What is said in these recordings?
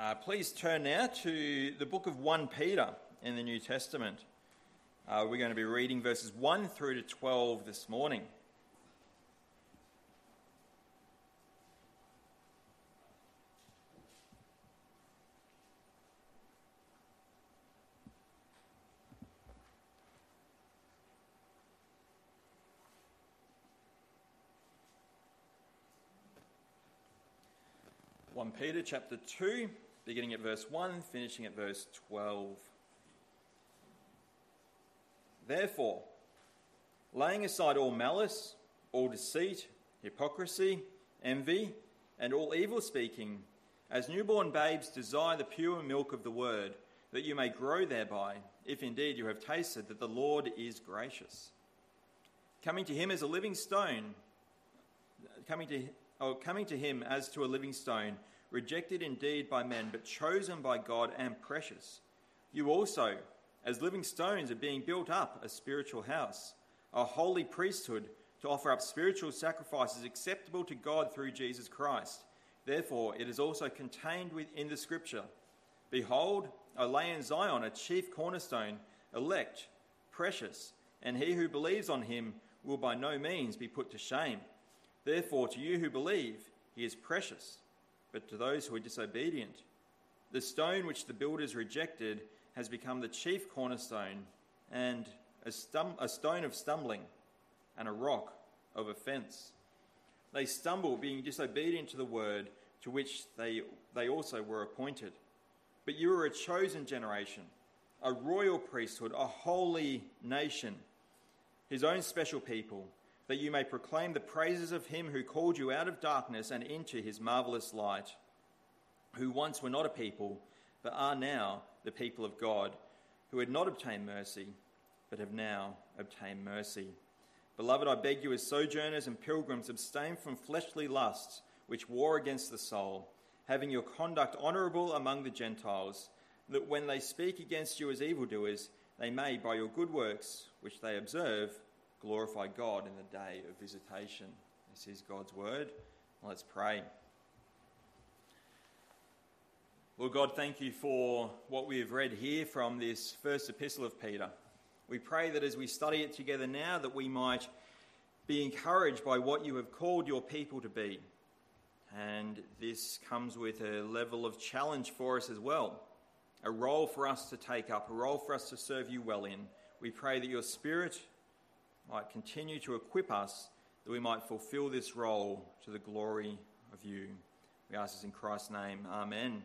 Uh, please turn now to the book of 1 Peter in the New Testament. Uh, we're going to be reading verses 1 through to 12 this morning. Peter chapter 2, beginning at verse 1, finishing at verse 12. Therefore, laying aside all malice, all deceit, hypocrisy, envy, and all evil speaking, as newborn babes desire the pure milk of the word, that you may grow thereby, if indeed you have tasted that the Lord is gracious. Coming to him as a living stone, coming to, oh, coming to him as to a living stone, rejected indeed by men, but chosen by God and precious. You also, as living stones, are being built up a spiritual house, a holy priesthood, to offer up spiritual sacrifices acceptable to God through Jesus Christ. Therefore, it is also contained within the scripture Behold, I lay in Zion a chief cornerstone, elect, precious, and he who believes on him will by no means be put to shame. Therefore, to you who believe, he is precious but to those who are disobedient. The stone which the builders rejected has become the chief cornerstone and a, stum- a stone of stumbling and a rock of offense. They stumble, being disobedient to the word to which they, they also were appointed. But you are a chosen generation, a royal priesthood, a holy nation, his own special people that you may proclaim the praises of him who called you out of darkness and into his marvelous light, who once were not a people, but are now the people of God, who had not obtained mercy, but have now obtained mercy. Beloved, I beg you, as sojourners and pilgrims, abstain from fleshly lusts which war against the soul, having your conduct honourable among the Gentiles, that when they speak against you as evildoers, they may, by your good works, which they observe, glorify God in the day of visitation. This is God's word. Let's pray. Lord God, thank you for what we have read here from this first epistle of Peter. We pray that as we study it together now, that we might be encouraged by what you have called your people to be. And this comes with a level of challenge for us as well, a role for us to take up, a role for us to serve you well in. We pray that your Spirit might continue to equip us that we might fulfill this role to the glory of you. We ask this in Christ's name. Amen.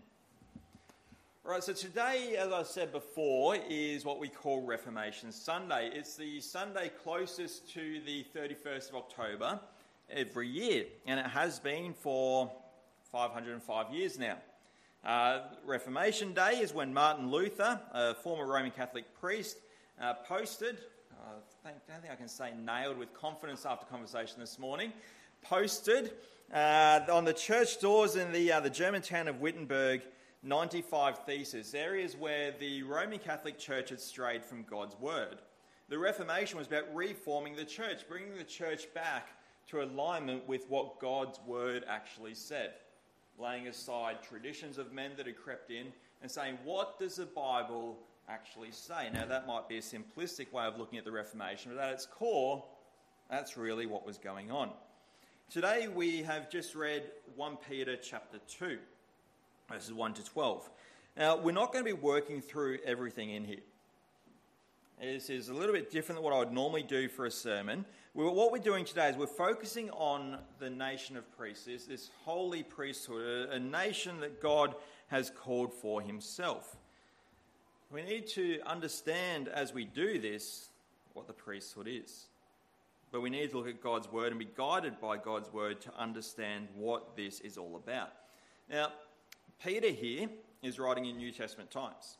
All right, so today, as I said before, is what we call Reformation Sunday. It's the Sunday closest to the 31st of October every year, and it has been for 505 years now. Uh, Reformation Day is when Martin Luther, a former Roman Catholic priest, uh, posted I don't think I can say nailed with confidence after conversation this morning, posted uh, on the church doors in the, uh, the German town of Wittenberg 95 theses, areas where the Roman Catholic Church had strayed from God's word. The Reformation was about reforming the church, bringing the church back to alignment with what God's word actually said, laying aside traditions of men that had crept in and saying, What does the Bible actually say. Now, that might be a simplistic way of looking at the Reformation, but at its core, that's really what was going on. Today, we have just read 1 Peter chapter 2, verses 1 to 12. Now, we're not going to be working through everything in here. This is a little bit different than what I would normally do for a sermon. What we're doing today is we're focusing on the nation of priests, this, this holy priesthood, a, a nation that God has called for himself. We need to understand as we do this what the priesthood is. But we need to look at God's word and be guided by God's word to understand what this is all about. Now, Peter here is writing in New Testament times,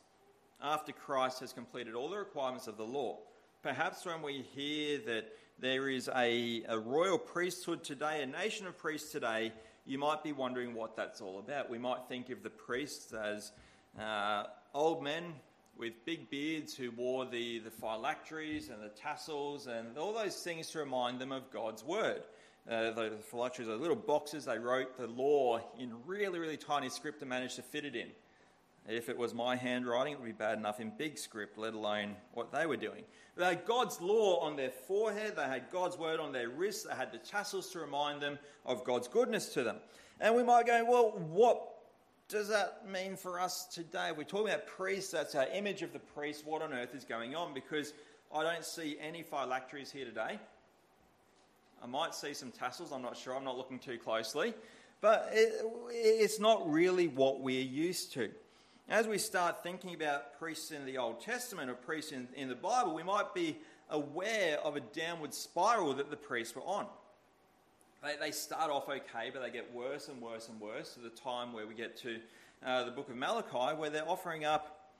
after Christ has completed all the requirements of the law. Perhaps when we hear that there is a, a royal priesthood today, a nation of priests today, you might be wondering what that's all about. We might think of the priests as uh, old men with big beards who wore the, the phylacteries and the tassels and all those things to remind them of God's word. Uh, the phylacteries are little boxes, they wrote the law in really, really tiny script to manage to fit it in. If it was my handwriting, it would be bad enough in big script, let alone what they were doing. They had God's law on their forehead, they had God's word on their wrists, they had the tassels to remind them of God's goodness to them. And we might go, well, what does that mean for us today? We're talking about priests, that's our image of the priest. What on earth is going on? Because I don't see any phylacteries here today. I might see some tassels, I'm not sure, I'm not looking too closely. But it, it's not really what we're used to. As we start thinking about priests in the Old Testament or priests in, in the Bible, we might be aware of a downward spiral that the priests were on. They, they start off okay, but they get worse and worse and worse to the time where we get to uh, the book of Malachi, where they're offering up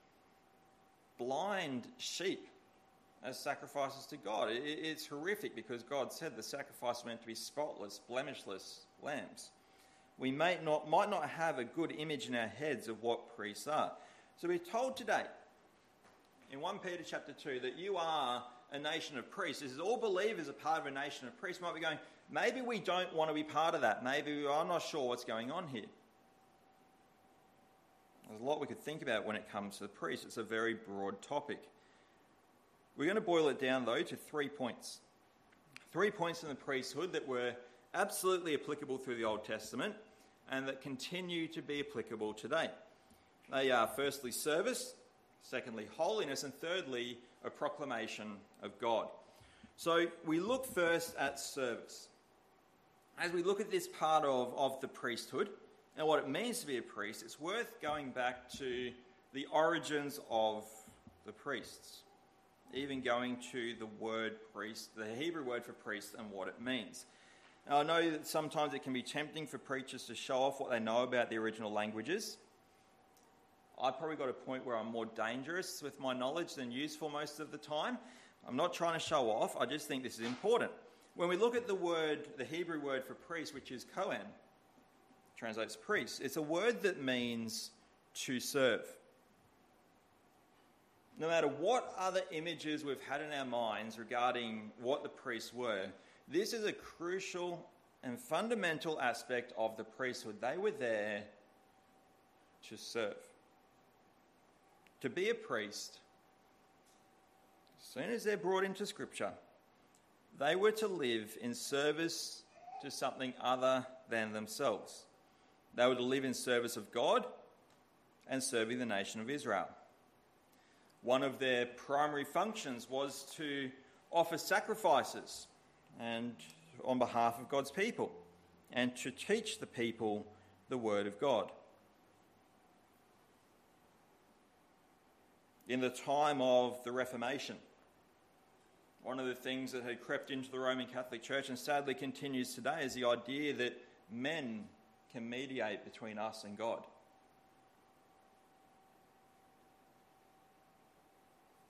blind sheep as sacrifices to God. It, it's horrific because God said the sacrifice meant to be spotless, blemishless lambs we may not, might not have a good image in our heads of what priests are. So we're told today in 1 Peter chapter 2 that you are a nation of priests. This is all believers are part of a nation of priests. might be going, maybe we don't want to be part of that. Maybe we are not sure what's going on here. There's a lot we could think about when it comes to the priests. It's a very broad topic. We're going to boil it down, though, to three points. Three points in the priesthood that were absolutely applicable through the Old Testament and that continue to be applicable today. They are firstly service, secondly holiness, and thirdly a proclamation of God. So we look first at service. As we look at this part of, of the priesthood and what it means to be a priest, it's worth going back to the origins of the priests, even going to the word priest, the Hebrew word for priest, and what it means. Now, I know that sometimes it can be tempting for preachers to show off what they know about the original languages. I've probably got a point where I'm more dangerous with my knowledge than useful most of the time. I'm not trying to show off, I just think this is important. When we look at the word, the Hebrew word for priest, which is Kohen, translates priest, it's a word that means to serve. No matter what other images we've had in our minds regarding what the priests were, this is a crucial and fundamental aspect of the priesthood. They were there to serve. To be a priest, as soon as they're brought into Scripture, they were to live in service to something other than themselves. They were to live in service of God and serving the nation of Israel. One of their primary functions was to offer sacrifices and on behalf of God's people and to teach the people the Word of God. In the time of the Reformation, one of the things that had crept into the Roman Catholic Church and sadly continues today is the idea that men can mediate between us and God.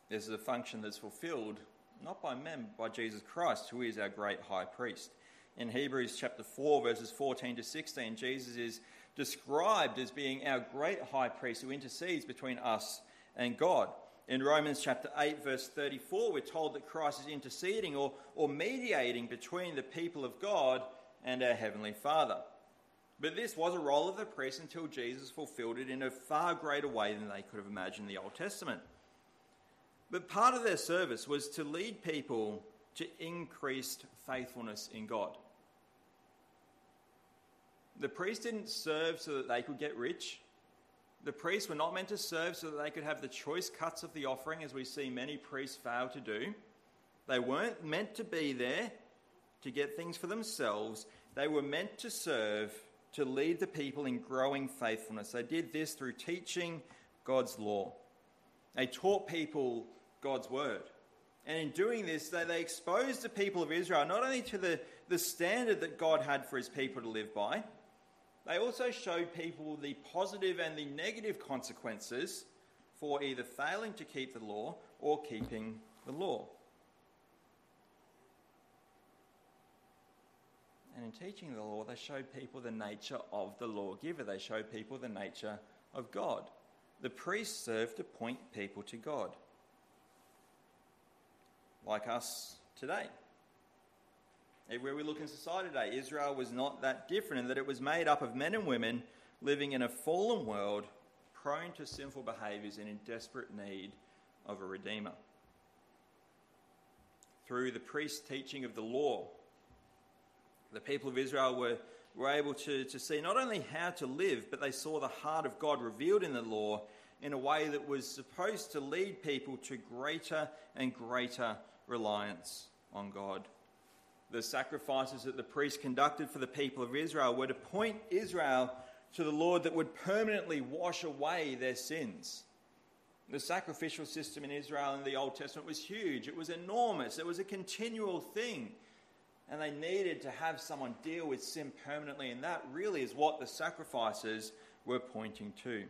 This is a function that's fulfilled not by men, but by Jesus Christ, who is our great high priest. In Hebrews chapter 4, verses 14 to 16, Jesus is described as being our great high priest who intercedes between us and God. In Romans chapter 8, verse 34, we're told that Christ is interceding or, or mediating between the people of God and our Heavenly Father. But this was a role of the priest until Jesus fulfilled it in a far greater way than they could have imagined in the Old Testament. But part of their service was to lead people to increased faithfulness in God. The priests didn't serve so that they could get rich. The priests were not meant to serve so that they could have the choice cuts of the offering, as we see many priests fail to do. They weren't meant to be there to get things for themselves. They were meant to serve to lead the people in growing faithfulness. They did this through teaching God's law. They taught people God's word. And in doing this, they, they exposed the people of Israel not only to the, the standard that God had for his people to live by, they also showed people the positive and the negative consequences for either failing to keep the law or keeping the law. And in teaching the law, they showed people the nature of the lawgiver. They showed people the nature of God. The priests served to point people to God like us today. Everywhere we look in society today, Israel was not that different in that it was made up of men and women living in a fallen world, prone to sinful behaviours and in desperate need of a Redeemer. Through the priest's teaching of the law, the people of Israel were, were able to, to see not only how to live, but they saw the heart of God revealed in the law in a way that was supposed to lead people to greater and greater reliance on God. The sacrifices that the priests conducted for the people of Israel were to point Israel to the Lord that would permanently wash away their sins. The sacrificial system in Israel in the Old Testament was huge, it was enormous, it was a continual thing. And they needed to have someone deal with sin permanently, and that really is what the sacrifices were pointing to.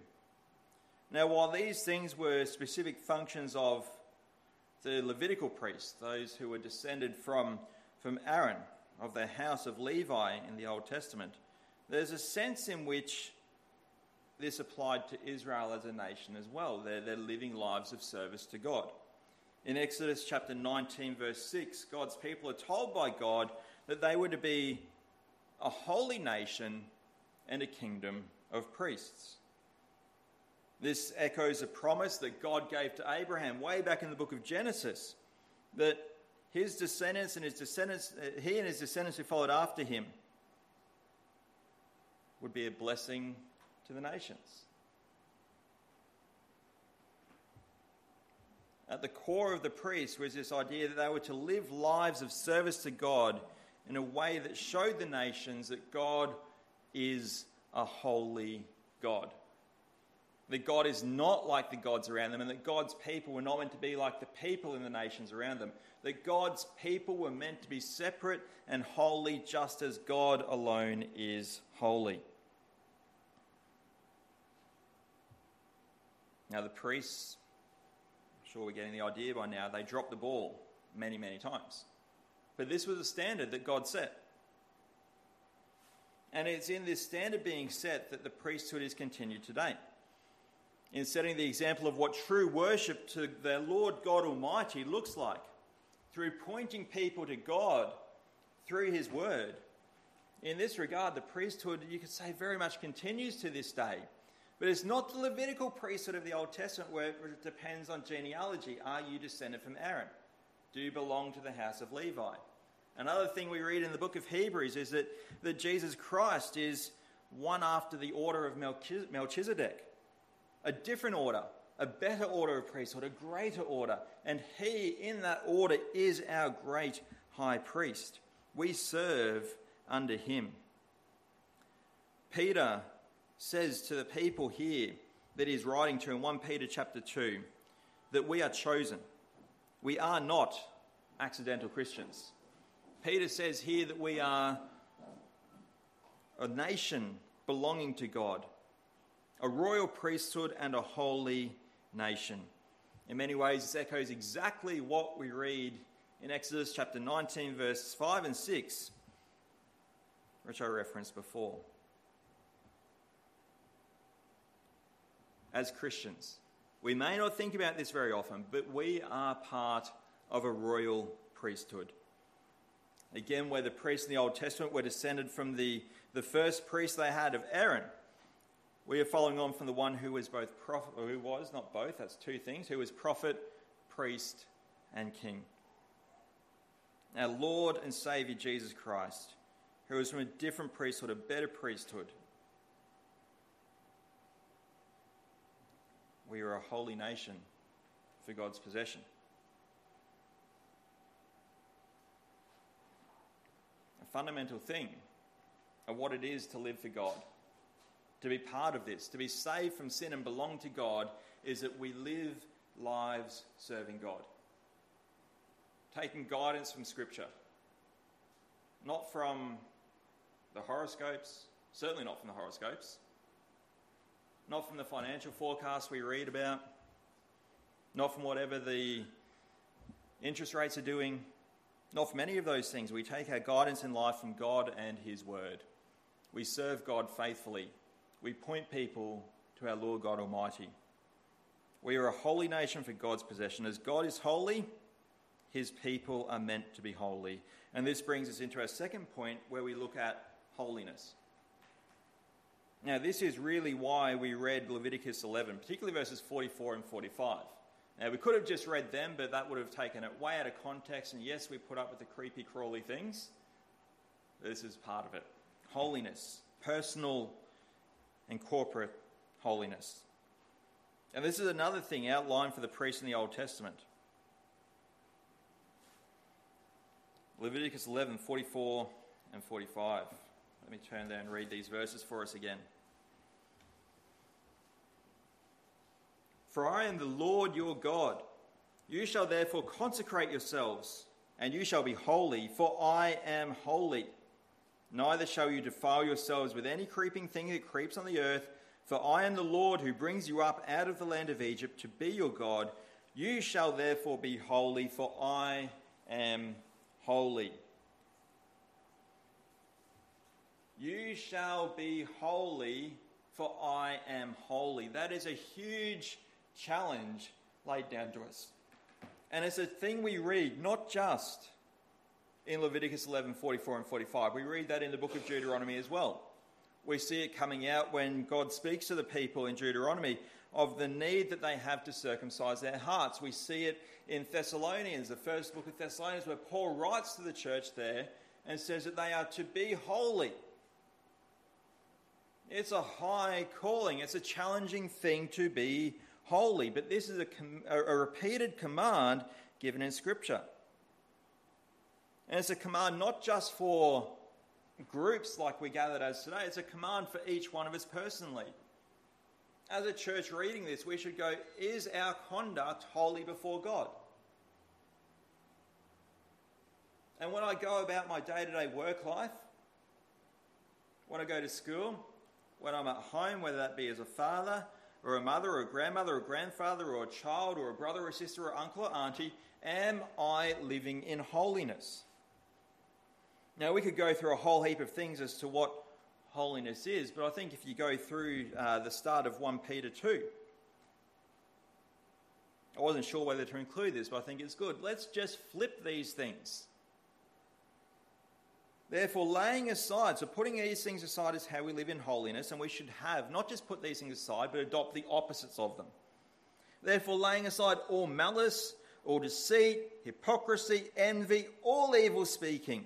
Now, while these things were specific functions of the Levitical priests, those who were descended from, from Aaron, of the house of Levi in the Old Testament, there's a sense in which this applied to Israel as a nation as well. They're, they're living lives of service to God. In Exodus chapter 19, verse 6, God's people are told by God that they were to be a holy nation and a kingdom of priests. This echoes a promise that God gave to Abraham way back in the book of Genesis that his descendants and his descendants, uh, he and his descendants who followed after him, would be a blessing to the nations. At the core of the priests was this idea that they were to live lives of service to God in a way that showed the nations that God is a holy God that God is not like the gods around them, and that God's people were not meant to be like the people in the nations around them. That God's people were meant to be separate and holy, just as God alone is holy. Now, the priests, I'm sure we're getting the idea by now, they dropped the ball many, many times. But this was a standard that God set. And it's in this standard being set that the priesthood is continued today in setting the example of what true worship to the Lord God Almighty looks like through pointing people to God through His Word. In this regard, the priesthood, you could say, very much continues to this day. But it's not the Levitical priesthood of the Old Testament where it depends on genealogy. Are you descended from Aaron? Do you belong to the house of Levi? Another thing we read in the book of Hebrews is that, that Jesus Christ is one after the order of Melchizedek a different order, a better order of priesthood, a greater order. And he, in that order, is our great high priest. We serve under him. Peter says to the people here that he's writing to in 1 Peter chapter 2 that we are chosen. We are not accidental Christians. Peter says here that we are a nation belonging to God a royal priesthood, and a holy nation. In many ways, this echoes exactly what we read in Exodus chapter 19, verses 5 and 6, which I referenced before. As Christians, we may not think about this very often, but we are part of a royal priesthood. Again, where the priests in the Old Testament were descended from the, the first priest they had of Aaron we are following on from the one who was both prophet, who was not both, that's two things, who was prophet, priest, and king. Our Lord and Saviour Jesus Christ, who was from a different priesthood, a better priesthood. We are a holy nation for God's possession. A fundamental thing of what it is to live for God to be part of this, to be saved from sin and belong to God, is that we live lives serving God. Taking guidance from Scripture, not from the horoscopes, certainly not from the horoscopes, not from the financial forecasts we read about, not from whatever the interest rates are doing, not from any of those things. We take our guidance in life from God and His Word. We serve God faithfully we point people to our Lord God Almighty. We are a holy nation for God's possession. As God is holy, his people are meant to be holy. And this brings us into our second point where we look at holiness. Now, this is really why we read Leviticus 11, particularly verses 44 and 45. Now, we could have just read them, but that would have taken it way out of context. And yes, we put up with the creepy, crawly things. This is part of it. Holiness, personal and corporate holiness. And this is another thing outlined for the priests in the Old Testament. Leviticus 11, 44 and 45. Let me turn there and read these verses for us again. For I am the Lord your God. You shall therefore consecrate yourselves, and you shall be holy, for I am holy. Neither shall you defile yourselves with any creeping thing that creeps on the earth, for I am the Lord who brings you up out of the land of Egypt to be your God. You shall therefore be holy, for I am holy. You shall be holy, for I am holy. That is a huge challenge laid down to us. And it's a thing we read not just in Leviticus 11 44 and 45, we read that in the book of Deuteronomy as well. We see it coming out when God speaks to the people in Deuteronomy of the need that they have to circumcise their hearts. We see it in Thessalonians, the first book of Thessalonians, where Paul writes to the church there and says that they are to be holy. It's a high calling, it's a challenging thing to be holy. But this is a, com- a repeated command given in Scripture. And it's a command not just for groups like we gathered as today, it's a command for each one of us personally. As a church reading this, we should go, is our conduct holy before God? And when I go about my day to day work life, when I go to school, when I'm at home, whether that be as a father, or a mother or a grandmother or a grandfather or a child or a brother or sister or uncle or auntie, am I living in holiness? Now, we could go through a whole heap of things as to what holiness is, but I think if you go through uh, the start of 1 Peter 2, I wasn't sure whether to include this, but I think it's good. Let's just flip these things. Therefore, laying aside, so putting these things aside is how we live in holiness, and we should have not just put these things aside, but adopt the opposites of them. Therefore, laying aside all malice, all deceit, hypocrisy, envy, all evil speaking.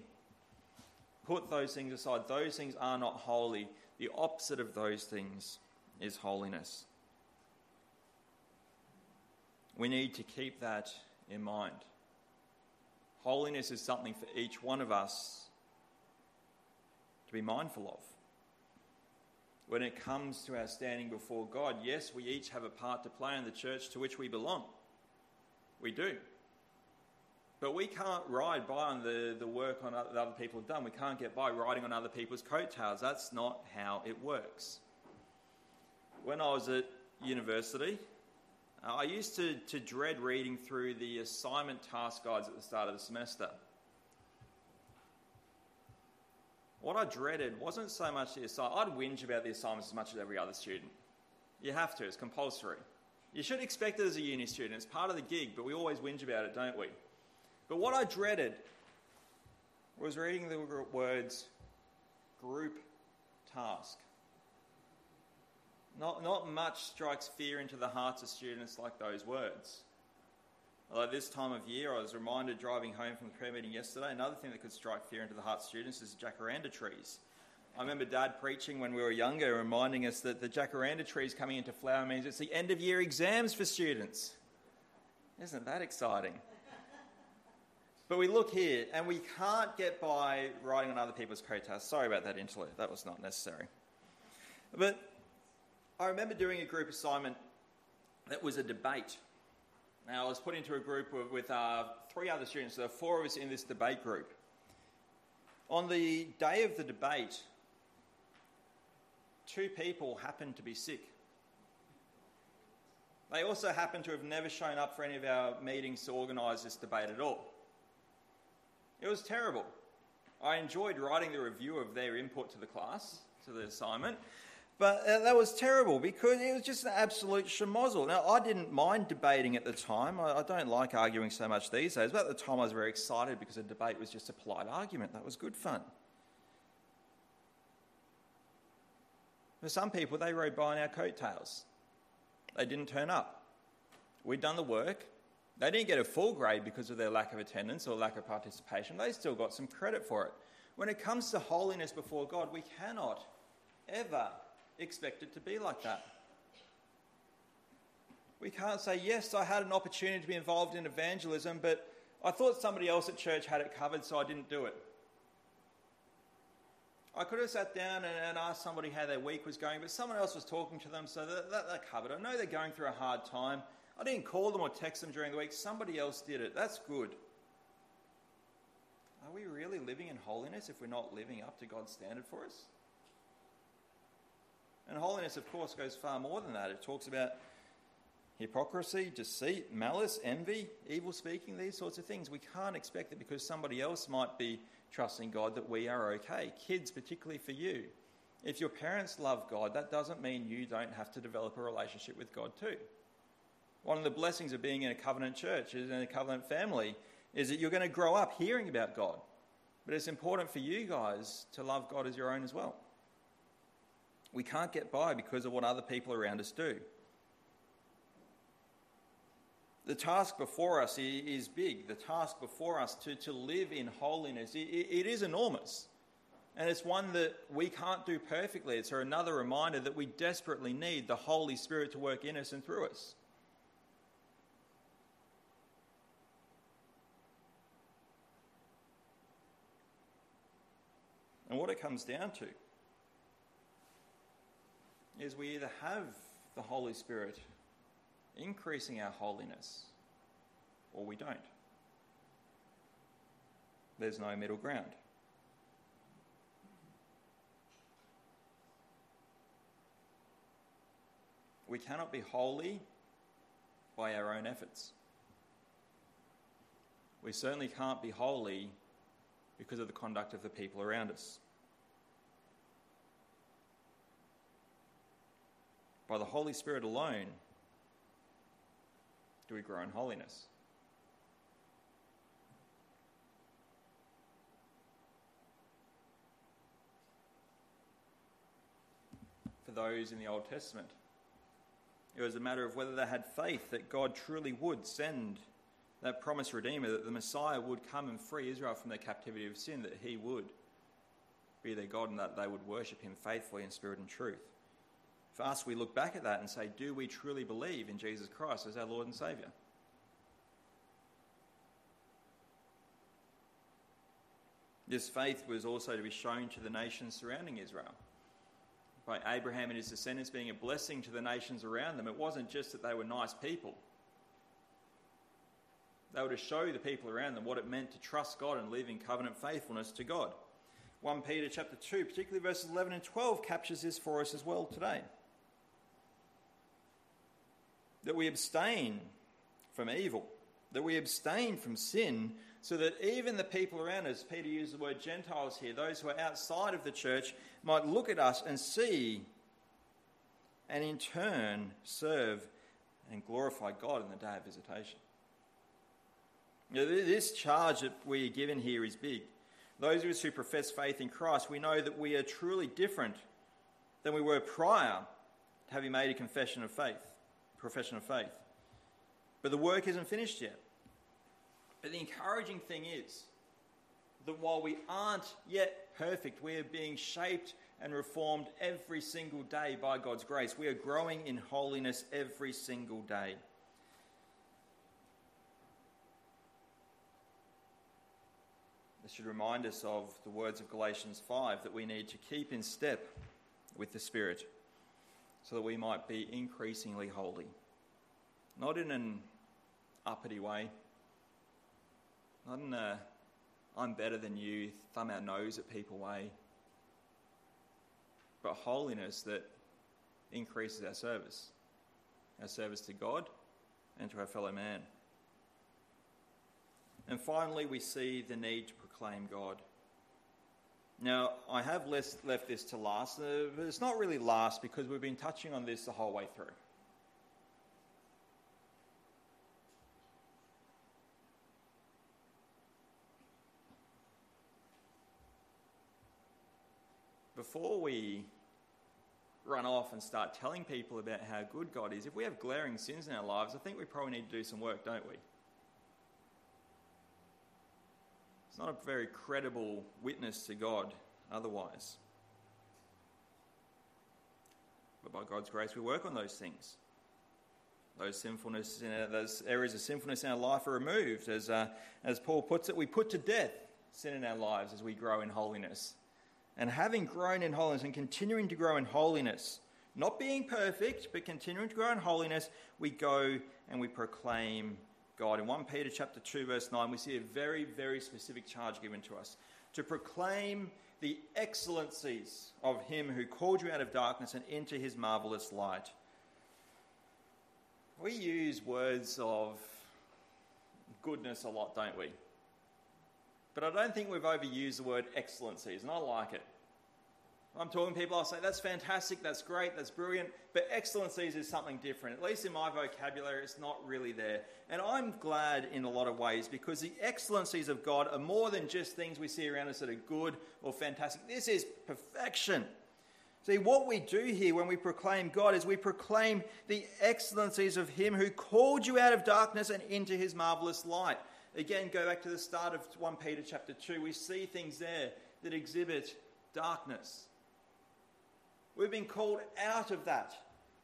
Put those things aside. Those things are not holy. The opposite of those things is holiness. We need to keep that in mind. Holiness is something for each one of us to be mindful of. When it comes to our standing before God, yes, we each have a part to play in the church to which we belong. We do. But we can't ride by on the, the work on other, that other people have done. We can't get by riding on other people's coattails. That's not how it works. When I was at university, I used to, to dread reading through the assignment task guides at the start of the semester. What I dreaded wasn't so much the assignment. I'd whinge about the assignments as much as every other student. You have to, it's compulsory. You should expect it as a uni student. It's part of the gig, but we always whinge about it, don't we? But what I dreaded was reading the words group task. Not, not much strikes fear into the hearts of students like those words. Although this time of year, I was reminded driving home from the prayer meeting yesterday, another thing that could strike fear into the hearts of students is jacaranda trees. I remember Dad preaching when we were younger, reminding us that the jacaranda trees coming into flower means it's the end of year exams for students. Isn't that exciting? But we look here and we can't get by riding on other people's coattails. Sorry about that interlude, that was not necessary. But I remember doing a group assignment that was a debate now, I was put into a group with, with uh, three other students. There are four of us in this debate group. On the day of the debate, two people happened to be sick. They also happened to have never shown up for any of our meetings to organise this debate at all. It was terrible. I enjoyed writing the review of their input to the class, to the assignment, but uh, that was terrible because it was just an absolute schmozzle. Now, I didn't mind debating at the time. I, I, don't like arguing so much these days, but at the time I was very excited because a debate was just a polite argument. That was good fun. For some people, they rode by on our coattails. They didn't turn up. We'd done the work. They didn't get a full grade because of their lack of attendance or lack of participation. They still got some credit for it. When it comes to holiness before God, we cannot ever expect it to be like that. We can't say, Yes, I had an opportunity to be involved in evangelism, but I thought somebody else at church had it covered, so I didn't do it. I could have sat down and, asked somebody how their week was going, but someone else was talking to them, so that, that, that covered. I know they're going through a hard time. I didn't call them or text them during the week. Somebody else did it. That's good. Are we really living in holiness if we're not living up to God's standard for us? And holiness, of course, goes far more than that. It talks about hypocrisy, deceit, malice, envy, evil speaking, these sorts of things. We can't expect that because somebody else might be trusting God that we are okay. Kids, particularly for you. If your parents love God, that doesn't mean you don't have to develop a relationship with God too. One of the blessings of being in a covenant church, in a covenant family, is that you're going to grow up hearing about God. But it's important for you guys to love God as your own as well. We can't get by because of what other people around us do. The task before us is big. The task before us to, to live in holiness, it, it is enormous. And it's one that we can't do perfectly. It's another reminder that we desperately need the Holy Spirit to work in us and through us. And what it comes down to is we either have the Holy Spirit increasing our holiness or we don't. There's no middle ground. We cannot be holy by our own efforts. We certainly can't be holy because of the conduct of the people around us. By the Holy Spirit alone do we grow in holiness. For those in the Old Testament, it was a matter of whether they had faith that God truly would send that promised Redeemer, that the Messiah would come and free Israel from their captivity of sin, that he would be their God and that they would worship him faithfully in spirit and truth. For us, we look back at that and say, do we truly believe in Jesus Christ as our Lord and Saviour? This faith was also to be shown to the nations surrounding Israel. By Abraham and his descendants being a blessing to the nations around them, it wasn't just that they were nice people they were to show the people around them what it meant to trust God and live in covenant faithfulness to God. 1 Peter chapter 2, particularly verses 11 and 12, captures this for us as well today. That we abstain from evil, that we abstain from sin, so that even the people around us, Peter used the word Gentiles here, those who are outside of the church, might look at us and see and in turn serve and glorify God in the day of visitation. Now, this charge that we are given here is big. Those of us who profess faith in Christ, we know that we are truly different than we were prior to having made a confession of faith, profession of faith. But the work isn't finished yet. But the encouraging thing is that while we aren't yet perfect, we are being shaped and reformed every single day by God's grace. We are growing in holiness every single day. This should remind us of the words of Galatians 5 that we need to keep in step with the Spirit so that we might be increasingly holy. Not in an uppity way, not in a I'm better than you, thumb our nose at people way, but holiness that increases our service, our service to God and to our fellow man. And finally, we see the need to proclaim God. Now, I have left this to last, uh, but it's not really last because we've been touching on this the whole way through. Before we run off and start telling people about how good God is. If we have glaring sins in our lives, I think we probably need to do some work, don't we? It's not a very credible witness to God otherwise. But by God's grace, we work on those things. Those sinfulness, our, those areas of sinfulness in our life are removed. As, uh, as Paul puts it, we put to death sin in our lives as we grow in holiness. And having grown in holiness and continuing to grow in holiness, not being perfect, but continuing to grow in holiness, we go and we proclaim God. In 1 Peter chapter 2, verse 9, we see a very, very specific charge given to us to proclaim the excellencies of him who called you out of darkness and into his marvelous light. We use words of goodness a lot, don't we? But I don't think we've overused the word excellencies, and I like it. I'm talking to people, I'll say, that's fantastic, that's great, that's brilliant, but excellencies is something different. At least in my vocabulary, it's not really there. And I'm glad in a lot of ways because the excellencies of God are more than just things we see around us that are good or fantastic. This is perfection. See, what we do here when we proclaim God is we proclaim the excellencies of Him who called you out of darkness and into His marvelous light. Again, go back to the start of 1 Peter chapter 2. We see things there that exhibit darkness. We've been called out of that,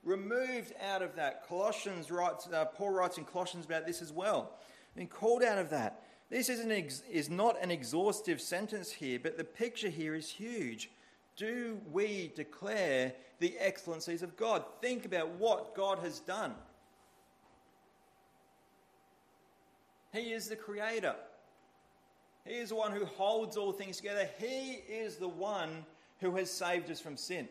removed out of that. Colossians writes, uh, Paul writes in Colossians about this as well. Been called out of that. This is, ex- is not an exhaustive sentence here, but the picture here is huge. Do we declare the excellencies of God? Think about what God has done. He is the creator. He is the one who holds all things together. He is the one who has saved us from sin.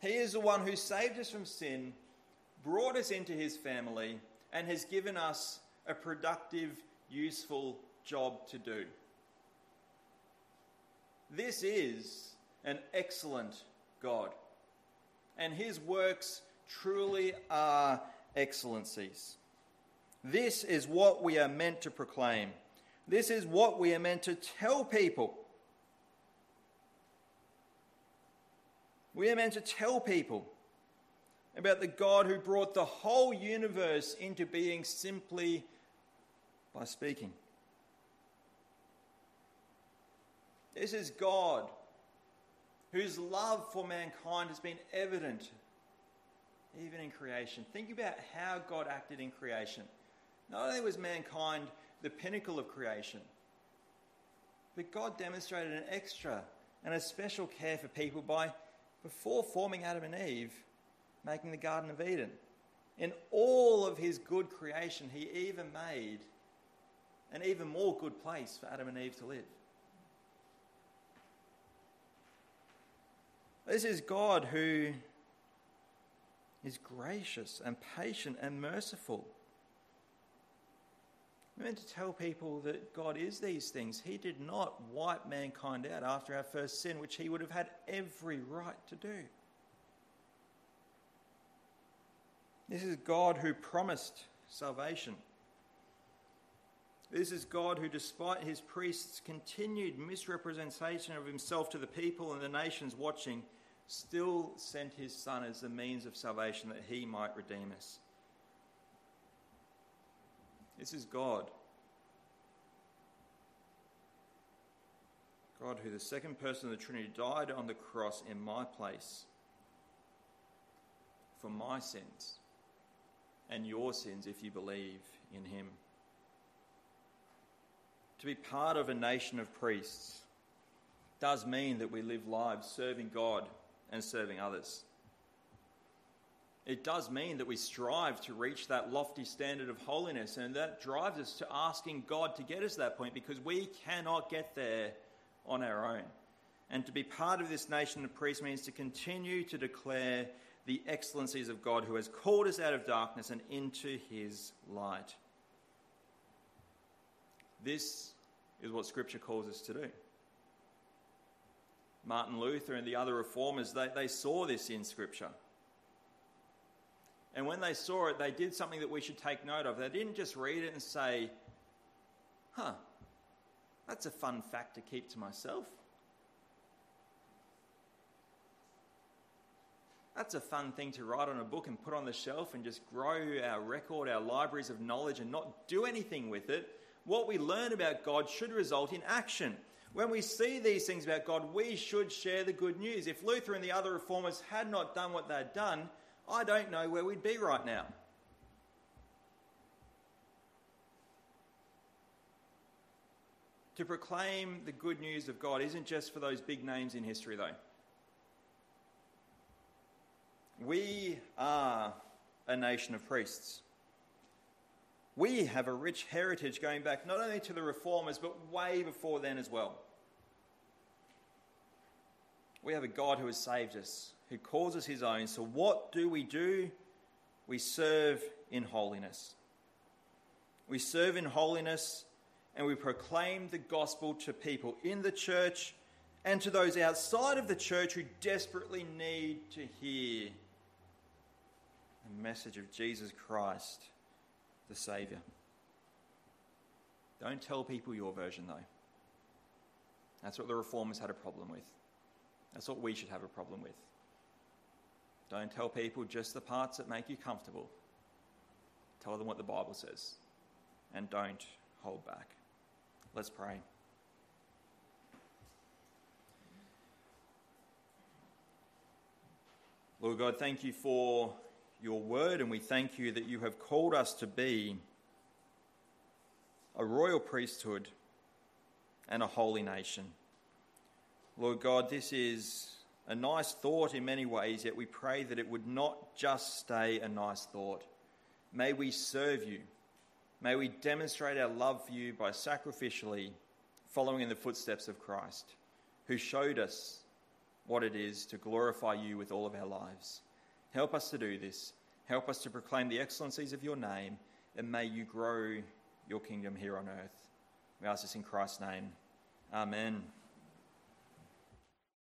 He is the one who saved us from sin, brought us into his family, and has given us a productive, useful job to do. This is an excellent God, and his works truly are excellencies. This is what we are meant to proclaim. This is what we are meant to tell people. We are meant to tell people about the God who brought the whole universe into being simply by speaking. This is God whose love for mankind has been evident even in creation. Think about how God acted in creation. Not only was mankind the pinnacle of creation, but God demonstrated an extra and a special care for people by, before forming Adam and Eve, making the Garden of Eden. In all of his good creation, he even made an even more good place for Adam and Eve to live. This is God who is gracious and patient and merciful. We're meant to tell people that God is these things. He did not wipe mankind out after our first sin, which he would have had every right to do. This is God who promised salvation. This is God who, despite his priests' continued misrepresentation of himself to the people and the nations watching, still sent his Son as the means of salvation that he might redeem us. This is God. God, who the second person of the Trinity died on the cross in my place for my sins and your sins if you believe in him. To be part of a nation of priests does mean that we live lives serving God and serving others it does mean that we strive to reach that lofty standard of holiness, and that drives us to asking God to get us to that point because we cannot get there on our own. And to be part of this nation of priests means to continue to declare the excellencies of God who has called us out of darkness and into his light. This is what Scripture calls us to do. Martin Luther and the other reformers, they, they saw this in Scripture. And when they saw it, they did something that we should take note of. They didn't just read it and say, huh, that's a fun fact to keep to myself. That's a fun thing to write on a book and put on the shelf and just grow our record, our libraries of knowledge, and not do anything with it. What we learn about God should result in action. When we see these things about God, we should share the good news. If Luther and the other reformers had not done what they'd done, I don't know where we'd be right now. To proclaim the good news of God isn't just for those big names in history, though. We are a nation of priests. We have a rich heritage going back not only to the reformers, but way before then as well. We have a God who has saved us, who calls us his own. So, what do we do? We serve in holiness. We serve in holiness and we proclaim the gospel to people in the church and to those outside of the church who desperately need to hear the message of Jesus Christ, the Saviour. Don't tell people your version, though. That's what the reformers had a problem with. That's what we should have a problem with. Don't tell people just the parts that make you comfortable. Tell them what the Bible says. And don't hold back. Let's pray. Lord God, thank you for your word, and we thank you that you have called us to be a royal priesthood and a holy nation. Lord God, this is a nice thought in many ways, yet we pray that it would not just stay a nice thought. May we serve you May we demonstrate our love for you by sacrificially following in the footsteps of Christ, who showed us what it is to glorify you with all of our lives. Help us to do this. Help us to proclaim the excellencies of your name, and may you grow your kingdom here on earth. We ask this in Christ's name. Amen.